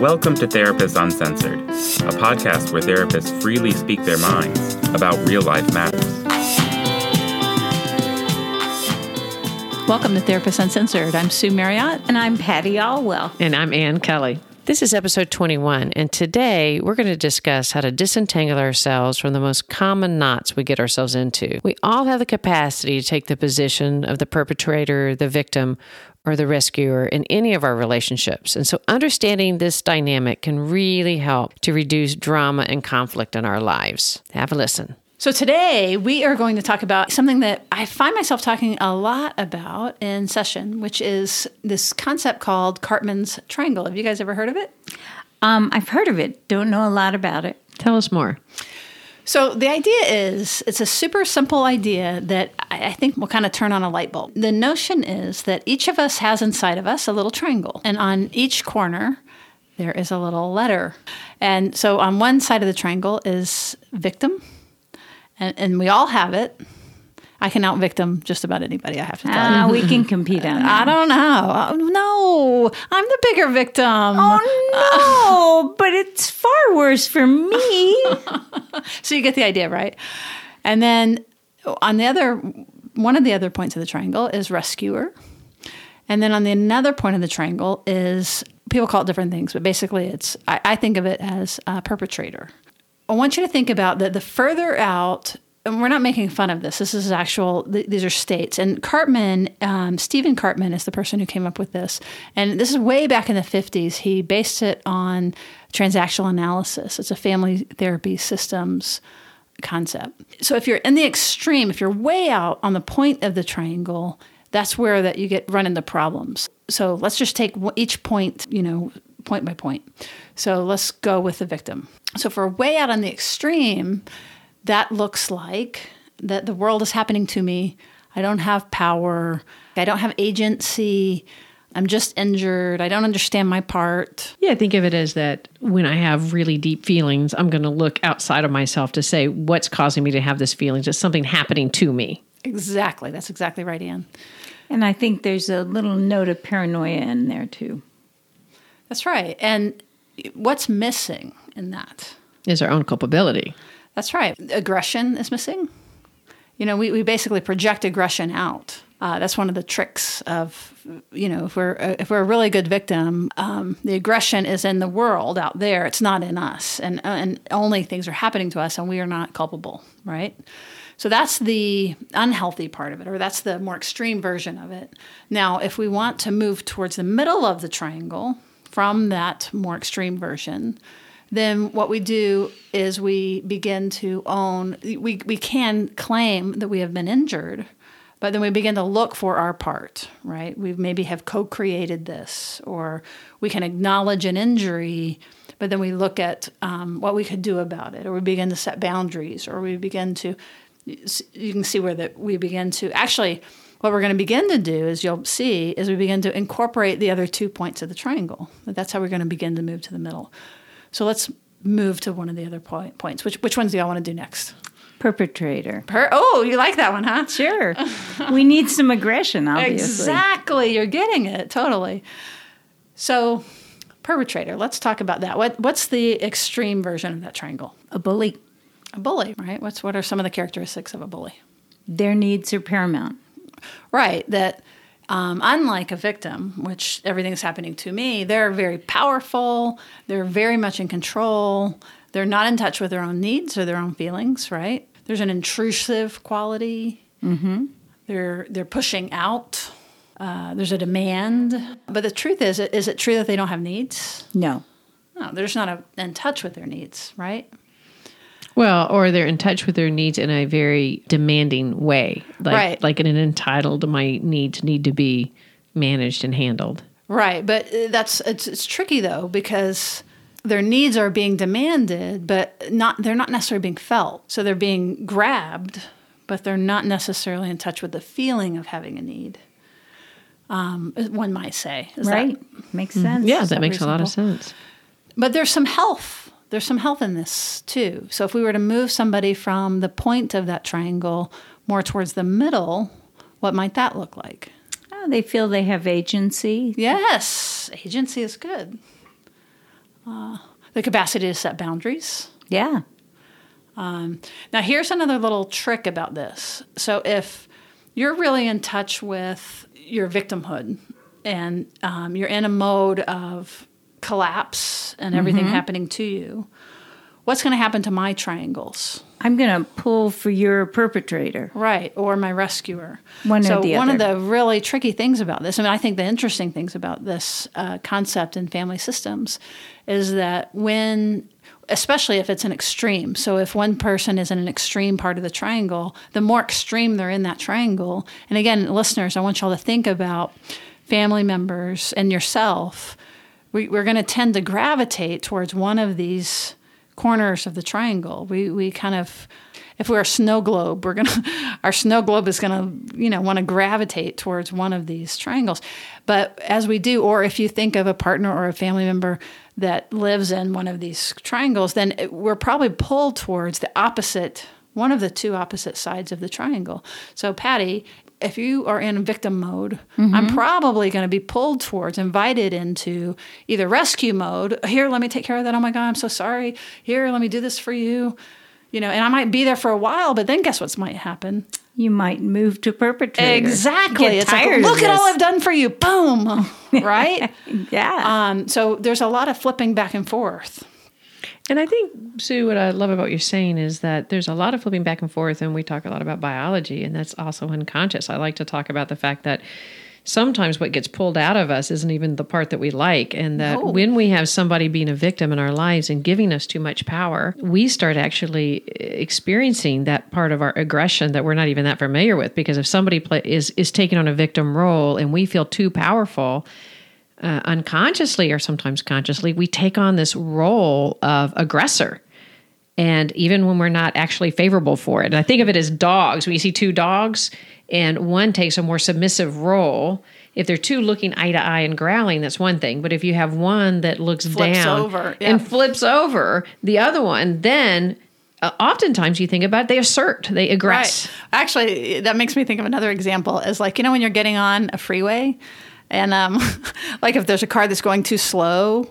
Welcome to Therapists Uncensored, a podcast where therapists freely speak their minds about real life matters. Welcome to Therapists Uncensored. I'm Sue Marriott. And I'm Patty Alwell. And I'm Ann Kelly. This is episode 21, and today we're going to discuss how to disentangle ourselves from the most common knots we get ourselves into. We all have the capacity to take the position of the perpetrator, the victim, or the rescuer in any of our relationships. And so understanding this dynamic can really help to reduce drama and conflict in our lives. Have a listen. So, today we are going to talk about something that I find myself talking a lot about in session, which is this concept called Karpman's Triangle. Have you guys ever heard of it? Um, I've heard of it, don't know a lot about it. Tell us more. So, the idea is it's a super simple idea that I think will kind of turn on a light bulb. The notion is that each of us has inside of us a little triangle, and on each corner, there is a little letter. And so, on one side of the triangle is victim and, and we all have it. I can out victim just about anybody. I have to tell uh, you. We can compete on that. I don't know. Oh, no, I'm the bigger victim. Oh no, but it's far worse for me. so you get the idea, right? And then on the other, one of the other points of the triangle is rescuer, and then on the another point of the triangle is people call it different things, but basically it's I, I think of it as a perpetrator. I want you to think about that the further out, and we're not making fun of this, this is actual, th- these are states. And Karpman, um, Stephen Karpman is the person who came up with this. And this is way back in the 50s. He based it on transactional analysis, it's a family therapy systems concept. So if you're in the extreme, if you're way out on the point of the triangle, that's where that you get run into problems. So let's just take each point, you know, point by point. So let's go with the victim. So for way out on the extreme, that looks like that the world is happening to me. I don't have power. I don't have agency. I'm just injured. I don't understand my part. Yeah, think of it as that when I have really deep feelings, I'm going to look outside of myself to say, what's causing me to have this feeling? Just something happening to me. Exactly. That's exactly right, Anne. And I think there's a little note of paranoia in there too. That's right. And what's missing in that? Is our own culpability. That's right. Aggression is missing. You know, we, we basically project aggression out. Uh, that's one of the tricks of, you know, if we're if we're a really good victim, um, the aggression is in the world out there. It's not in us, and and only things are happening to us, and we are not culpable, right? So that's the unhealthy part of it, or that's the more extreme version of it. Now, if we want to move towards the middle of the triangle, from that more extreme version, then what we do is we begin to own, we, we can claim that we have been injured, but then we begin to look for our part, right? We maybe have co created this, or we can acknowledge an injury, but then we look at um, what we could do about it, or we begin to set boundaries, or we begin to, you can see where that we begin to actually what we're going to begin to do, as you'll see, is we begin to incorporate the other two points of the triangle. That's how we're going to begin to move to the middle. So let's move to one of the other point, points. Which which ones do y'all want to do next? Perpetrator. Per- oh, you like that one, huh? Sure. we need some aggression, obviously. Exactly. You're getting it. Totally. So, perpetrator. Let's talk about that. What what's the extreme version of that triangle? A bully. A bully, right? What's what are some of the characteristics of a bully? Their needs are paramount. Right. That um, unlike a victim, which everything's happening to me, they're very powerful. They're very much in control. They're not in touch with their own needs or their own feelings. Right. There's an intrusive quality. Mm-hmm. They're they're pushing out. Uh, there's a demand. But the truth is, is it true that they don't have needs? No. No, they're just not a, in touch with their needs, right? Well, or they're in touch with their needs in a very demanding way, like right. like in an entitled. My needs need to be managed and handled. Right, but uh, that's it's, it's tricky though because their needs are being demanded, but not they're not necessarily being felt. So they're being grabbed, but they're not necessarily in touch with the feeling of having a need. Um, one might say, Is right? That, makes sense. Yeah, that, that makes reasonable? a lot of sense. But there's some health there's some health in this too. So if we were to move somebody from the point of that triangle more towards the middle, what might that look like? Oh, they feel they have agency. Yes, agency is good. uh, the capacity to set boundaries. Yeah. Now, here's another little trick about this. So, if you're really in touch with your victimhood and um, you're in a mode of collapse and everything happening to you, what's going to happen to my triangles? I'm going to pull for your perpetrator. Right, or my rescuer. One or so the one of the really tricky things about this, I mean, I think the interesting things about this uh, concept in family systems is that when, especially if it's an extreme, so if one person is in an extreme part of the triangle, the more extreme they're in that triangle, and again, listeners, I want y'all to think about family members and yourself. We, we're going to tend to gravitate towards one of these corners of the triangle. We we kind of if we're a snow globe, we're gonna our snow globe is gonna you know want to gravitate towards one of these triangles. But as we do, or if you think of a partner or a family member that lives in one of these triangles, then we're probably pulled towards the opposite one of the two opposite sides of the triangle. So Patty. If you are in victim mode, I'm probably going to be pulled towards, invited into either rescue mode. Here, let me take care of that. Oh my God, I'm so sorry. Here, let me do this for you you know, and I might be there for a while, but then guess what might happen? You might move to perpetrator. Exactly. Get it's like, look at all. I've done for you. Boom. right? Yeah. um, so there's a lot of flipping back and forth. And I think, Sue, what I love about what you're saying is that there's a lot of flipping back and forth, and we talk a lot about biology, and that's also unconscious. I like to talk about the fact that sometimes what gets pulled out of us isn't even the part that we like, and that No. when we have somebody being a victim in our lives and giving us too much power, we start actually eh, experiencing that part of our aggression that we're not even that familiar with. Because if somebody play, is is taking on a victim role and we feel too powerful, uh, unconsciously or sometimes consciously, we take on this role of aggressor. And even when we're not actually favorable for it, and I think of it as dogs. When you see two dogs and one takes a more submissive role, if they're two looking eye to eye and growling, that's one thing. But if you have one that looks Flips down over, yeah. and flips over the other one, then uh, oftentimes you think about it, they assert, they aggress. Actually, that makes me think of another example is like, you know, when you're getting on a freeway and um, like if there's a car that's going too slow,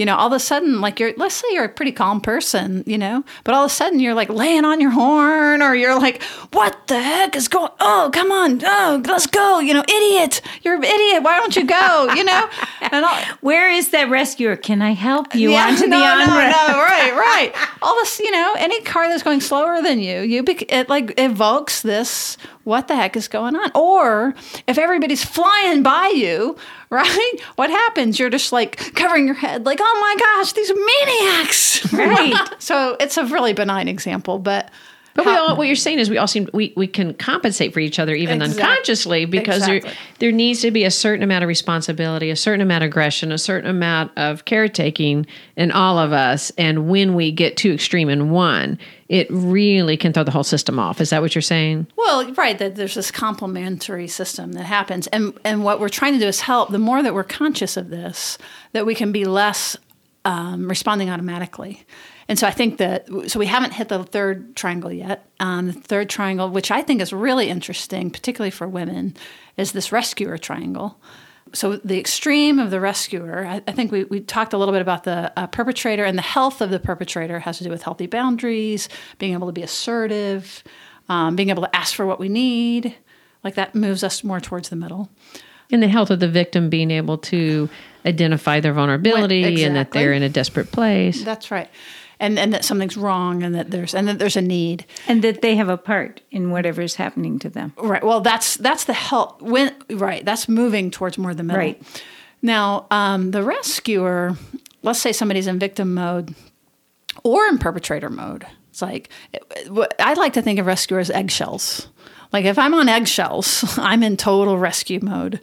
you know, all of a sudden, like you're, let's say you're a pretty calm person, you know, but all of a sudden you're like laying on your horn or you're like, what the heck is going, oh, come on, oh, let's go, you know, idiot, you're an idiot, why don't you go, you know? And all, Where is that rescuer? Can I help you yeah, onto no, the on no, right, right. All this, you know, any car that's going slower than you, you bec- it like evokes this. What the heck is going on? Or if everybody's flying by you, right? What happens? You're just like covering your head, like, oh my gosh, these maniacs, right? so it's a really benign example, but. But we all, what you're saying is we all seem we, we can compensate for each other even Exact- unconsciously because there there needs to be a certain amount of responsibility, a certain amount of aggression, a certain amount of caretaking in all of us. And when we get too extreme in one, it really can throw the whole system off. Is that what you're saying? Well, right, that there's this complementary system that happens. And and what we're trying to do is help the more that we're conscious of this, that we can be less um, responding automatically. And so I think that so we haven't hit the third triangle yet. Um, the third triangle, which I think is really interesting, particularly for women, is this rescuer triangle. So the extreme of the rescuer, I, I think we, we talked a little bit about the uh, perpetrator and the health of the perpetrator has to do with healthy boundaries, being able to be assertive, um, being able to ask for what we need. Like that moves us more towards the middle. And the health of the victim being able to identify their vulnerability and that they're in a desperate place. That's right. And, and that something's wrong and that there's and that there's a need. And that they have a part in whatever is happening to them. Right. Well, that's that's the help. When right, that's moving towards more the middle. Right. Now, um, the rescuer. Let's say somebody's in victim mode or in perpetrator mode. It's like I like to think of rescuers as eggshells. Like if I'm on eggshells, I'm in total rescue mode,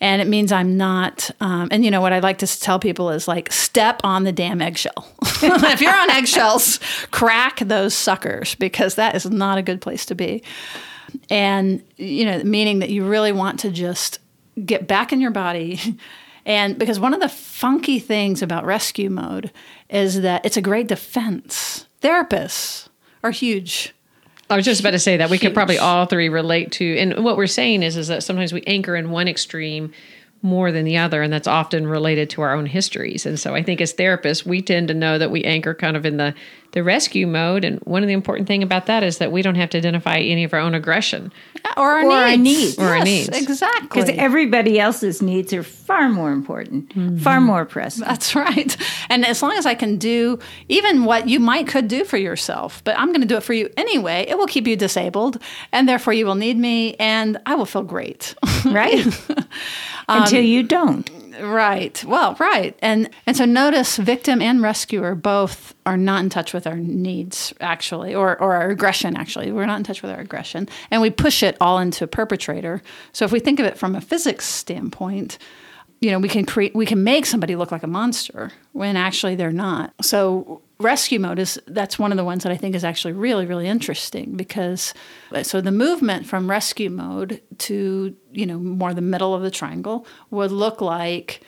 and it means I'm not. Um, and you know what I like to tell people is like step on the damn eggshell. if you're on eggshells, crack those suckers because that is not a good place to be and you know meaning that you really want to just get back in your body and because one of the funky things about rescue mode is that it's a great defense therapists are huge I was just about to say that we could probably all three relate to, and what we're saying is, is that sometimes we anchor in one extreme more than the other and that's often related to our own histories. And so i think as therapists we tend to know that we anchor kind of in the the rescue mode and one of the important thing about that is that we don't have to identify any of our own aggression or our Or our needs. needs. Or our needs. Exactly. Because everybody else's needs are far more important, mm-hmm. far more pressing. That's right. And as long as I can do even what you might could do for yourself, but I'm going to do it for you anyway, it will keep you disabled and therefore you will need me and I will feel great. right? Um, Until you don't. Right. Well, right. And and so notice victim and rescuer both are not in touch with our needs actually or or our aggression actually. We're not in touch with our aggression and we push it all into perpetrator. So if we think of it from a physics standpoint, you know, we can create, we can make somebody look like a monster when actually they're not. So rescue mode is that's one of the ones that I think is actually really, really interesting because so the movement from rescue mode to you know more the middle of the triangle would look like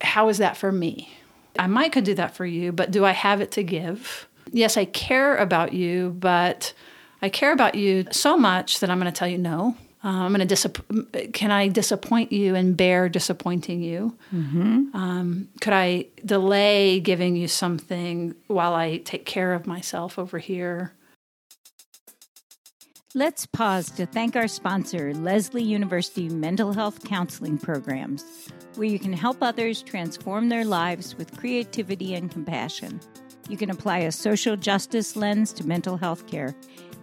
how is that for me? I might could do that for you, but do I have it to give? Yes, I care about you, but I care about you so much that I'm going to tell you no. Uh, I'm going to disapp- Can I disappoint you and bear disappointing you? Um, could I delay giving you something while I take care of myself over here? Let's pause to thank our sponsor, Lesley University Mental Health Counseling Programs, where you can help others transform their lives with creativity and compassion. You can apply a social justice lens to mental health care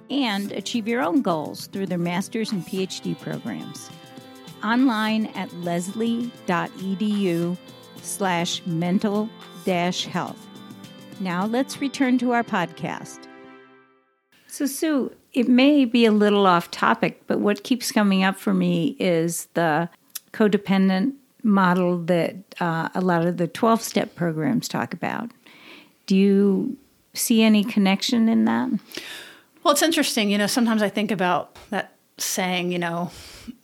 and achieve your own goals through their master's and PhD programs. Online at lesley.edu slash mental dash health. Now let's return to our podcast. So, Sue, it may be a little off topic, but what keeps coming up for me is the codependent model that uh, a lot of the 12 step programs talk about. Do you see any connection in that? Well, it's interesting. You know, sometimes I think about that saying, you know,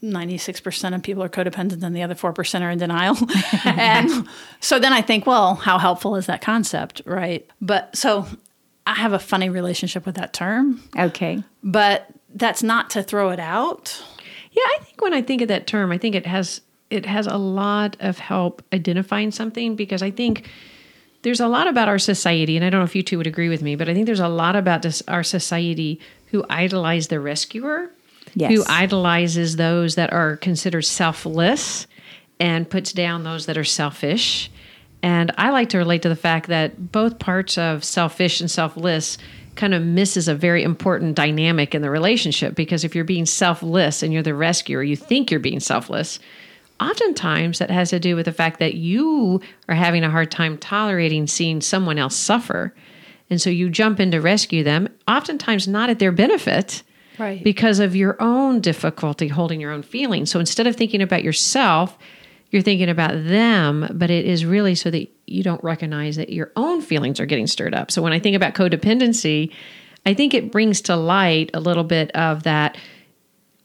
96% of people are codependent and the other 4% are in denial. and so then I think, well, how helpful is that concept, right? But so I have a funny relationship with that term, Okay. but that's not to throw it out. Yeah, I think when I think of that term, I think it has it has a lot of help identifying something because I think there's a lot about our society, and I don't know if you two would agree with me, but I think there's a lot about this, our society who idolize the rescuer, Yes. who idolizes those that are considered selfless and puts down those that are selfish. And I like to relate to the fact that both parts of selfish and selfless kind of misses a very important dynamic in the relationship because if you're being selfless and you're the rescuer, you think you're being selfless. Oftentimes, that has to do with the fact that you are having a hard time tolerating seeing someone else suffer. And so you jump in to rescue them, oftentimes not at their benefit, Right. because of your own difficulty holding your own feelings. So instead of thinking about yourself, you're thinking about them, but it is really so that you don't recognize that your own feelings are getting stirred up. So when I think about codependency, I think it brings to light a little bit of that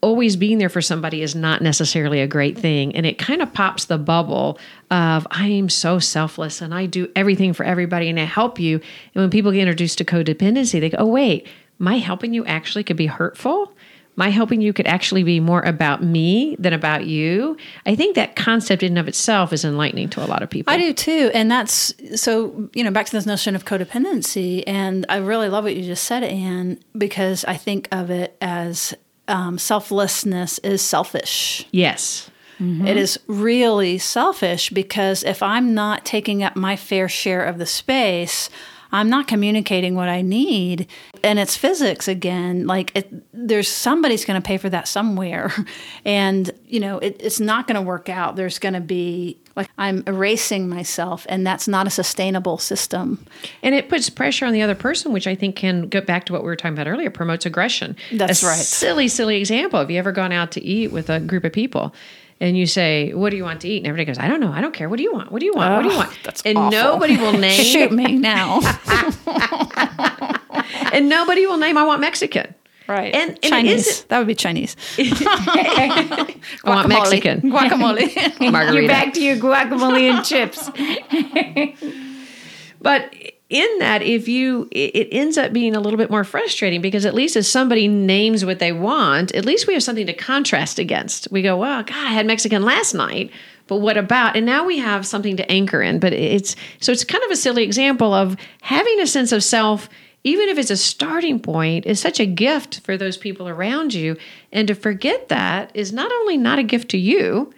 always being there for somebody is not necessarily a great thing. And it kind of pops the bubble of, I am so selfless and I do everything for everybody and I help you. And when people get introduced to codependency, they go, oh, wait, my helping you actually could be hurtful. My helping you could actually be more about me than about you. I think that concept in and of itself is enlightening to a lot of people. I do too. And that's so, you know, back to this notion of codependency. And I really love what you just said, Anne, because I think of it as um, selflessness is selfish. Yes. It is really selfish because if I'm not taking up my fair share of the space, I'm not communicating what I need. And it's physics again. Like, it, there's somebody's going to pay for that somewhere. And, you know, it, it's not going to work out. There's going to be, like, I'm erasing myself, and that's not a sustainable system. And it puts pressure on the other person, which I think can go back to what we were talking about earlier, promotes aggression. That's a right. Silly, silly example. Have you ever gone out to eat with a group of people? And you say, "What do you want to eat?" And everybody goes, "I don't know. I don't care. What do you want? What do you want? what do you oh, want?" that's and awful. nobody will name. Shoot me now. And nobody will name. I want Mexican. right. And, and Chinese. that would be Chinese. I want Mexican. Guacamole. Margarita. You're back to your guacamole and chips. But in that, if you, it ends up being a little bit more frustrating because at least as somebody names what they want, at least we have something to contrast against. We go, well, God, I had Mexican last night, but what about? And now we have something to anchor in. But it's so it's kind of a silly example of having a sense of self even if it's a starting point, is such a gift for those people around you. And to forget that is not only not a gift to you,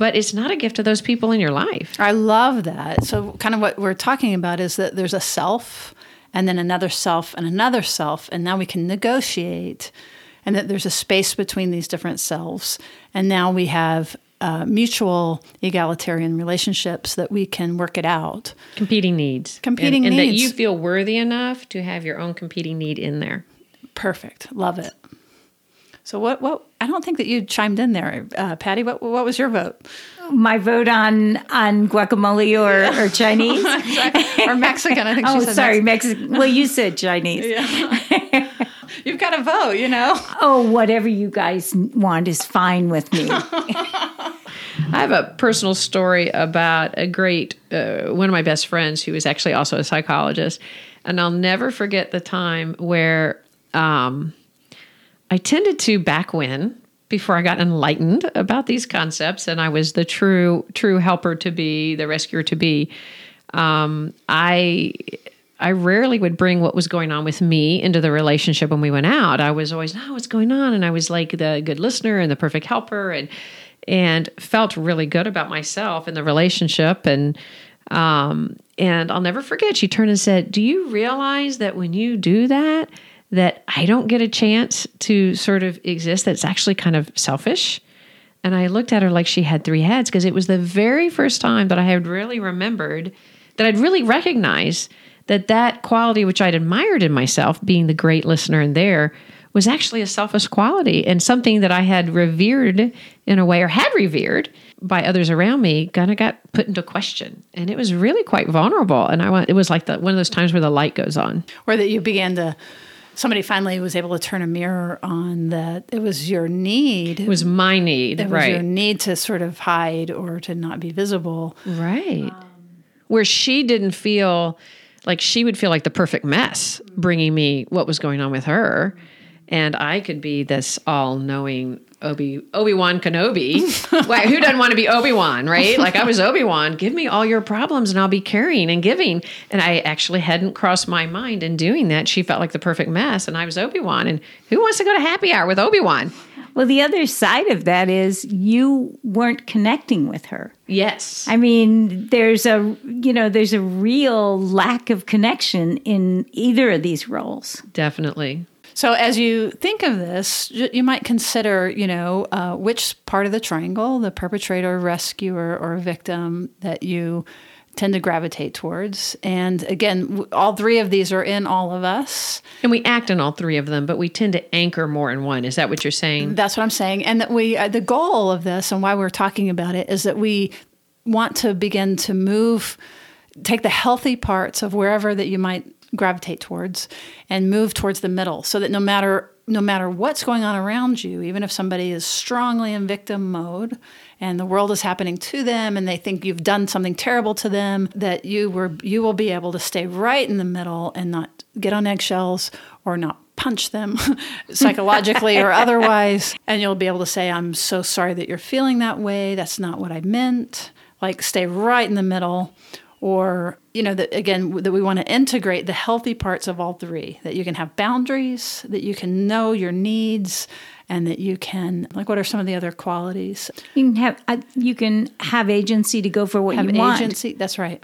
but it's not a gift to those people in your life. I love that. So, kind of what we're talking about is that there's a self and then another self and another self, and now we can negotiate, and that there's a space between these different selves. And now we have uh, mutual egalitarian relationships that we can work it out. Competing needs. Competing and, and needs. that you feel worthy enough to have your own competing need in there. Perfect. Love it. So what? What? I don't think that you chimed in there, uh, Patty. What? What was your vote? My vote on on guacamole or, or Chinese or Mexican? I think. oh, she said sorry, Mexican. Mexican. Well, you said Chinese. Yeah. You've got to vote. You know. Oh, whatever you guys want is fine with me. I have a personal story about a great uh, one of my best friends who was actually also a psychologist, and I'll never forget the time where um, I tended to back when before I got enlightened about these concepts, and I was the true true helper to be, the rescuer to be. Um, I I rarely would bring what was going on with me into the relationship when we went out. I was always, no, what's going on? And I was like the good listener and the perfect helper and and felt really good about myself in the relationship. And um, and I'll never forget, she turned and said, Do you realize that when you do that, that I don't get a chance to sort of exist? That's actually kind of selfish. And I looked at her like she had three heads because it was the very first time that I had really remembered that I'd really recognized that that quality which I'd admired in myself, being the great listener and there, was actually a selfish quality and something that I had revered in a way or had revered by others around me kind of got put into question. And it was really quite vulnerable. And I went, it was like the, one of those times where the light goes on. Or that you began to, somebody finally was able to turn a mirror on that it was your need. It was my need, it was right? your need to sort of hide or to not be visible. Right. Where she didn't feel like she would feel like the perfect mess bringing me what was going on with her. And I could be this all knowing Obi Obi Wan Kenobi. Why, who doesn't want to be Obi Wan, right? Like I was Obi Wan. Give me all your problems, and I'll be caring and giving. And I actually hadn't crossed my mind in doing that. She felt like the perfect mess, and I was Obi Wan. And who wants to go to happy hour with Obi Wan? Well, the other side of that is you weren't connecting with her. Yes. I mean, there's a you know, there's a real lack of connection in either of these roles. Definitely. So, as you think of this, you might consider, you know, uh, which part of the triangle, the perpetrator, rescuer, or victim, that you tend to gravitate towards. And again, all three of these are in all of us. And we act in all three of them, but we tend to anchor more in one. Is that what you're saying? That's what I'm saying. And that we, uh, the goal of this and why we're talking about it is that we want to begin to move, take the healthy parts of wherever that you might gravitate towards and move towards the middle so that no matter no matter what's going on around you even if somebody is strongly in victim mode and the world is happening to them and they think you've done something terrible to them that you were you will be able to stay right in the middle and not get on eggshells or not punch them psychologically or otherwise. And you'll be able to say I'm so sorry that you're feeling that way. That's not what I meant. Like stay right in the middle or you know that again that we want to integrate the healthy parts of all three that you can have boundaries that you can know your needs and that you can like what are some of the other qualities? You can have uh, you can have agency to go for what have you want. agency that's right.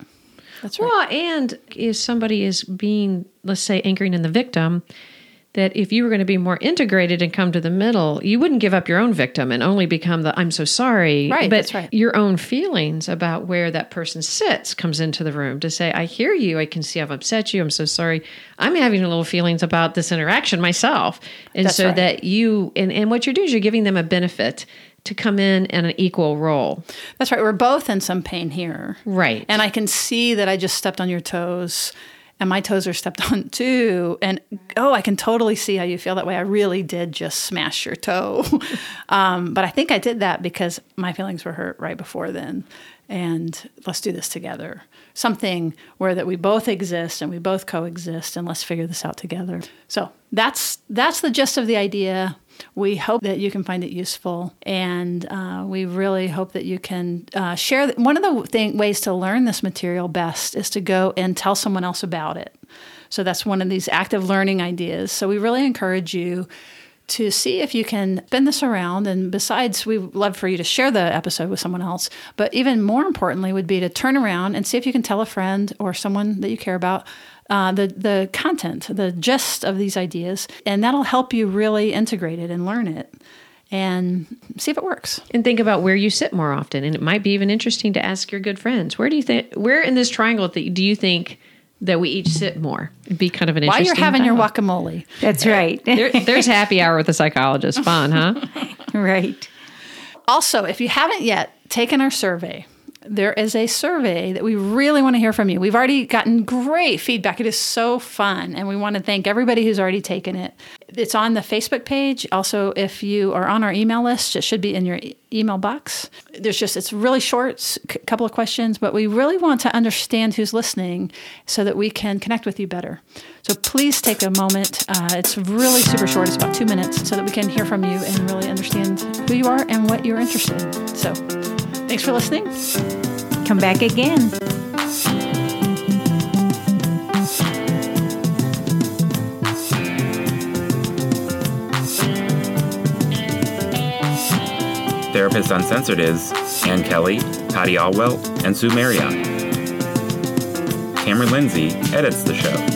That's right. Well, and if somebody is being, let's say, anchoring in the victim, that if you were going to be more integrated and come to the middle, you wouldn't give up your own victim and only become the I'm so sorry. Right, But that's right. your own feelings about where that person sits comes into the room to say, I hear you. I can see I've upset you. I'm so sorry. I'm having a little feelings about this interaction myself. And That's so right. that you, and, and what you're doing is you're giving them a benefit to come in in an equal role. that's right we're both in some pain here Right. and i can see that i just stepped on your toes and my toes are stepped on too. And oh i can totally see how you feel that way. I really did just smash your toe. Um, but i think i did that because my feelings were hurt right before then and let's do this together something where that we both exist and we both coexist and let's figure this out together so that's that's the gist of the idea We hope that you can find it useful, and uh, we really hope that you can uh, share. Th- One of the thing, ways to learn this material best is to go and tell someone else about it. So that's one of these active learning ideas. So we really encourage you to see if you can spin this around. And besides, we love for you to share the episode with someone else. But even more importantly, would be to turn around and see if you can tell a friend or someone that you care about uh, the the content, the gist of these ideas, and that'll help you really integrate it and learn it. And see if it works. And think about where you sit more often. And it might be even interesting to ask your good friends, where do you think, where in this triangle do you think that we each sit more? It'd be kind of an While you're having your dialogue. guacamole, That's right. There, there's happy hour with a psychologist. Fun, huh? right. Also, if you haven't yet taken our survey, there is a survey that we really want to hear from you. We've already gotten great feedback. It is so fun, and we want to thank everybody who's already taken it. It's on the Facebook page. Also, if you are on our email list, it should be in your e- email box. There's just, it's really short, s- c- couple of questions, but we really want to understand who's listening so that we can connect with you better. So please take a moment. Uh, it's really super short, it's about two minutes, so that we can hear from you and really understand who you are and what you're interested in. So thanks for listening. Come back again. Therapist Uncensored is Ann Kelly, Patty Alwell, and Sue Marriott. Cameron Lindsay edits the show.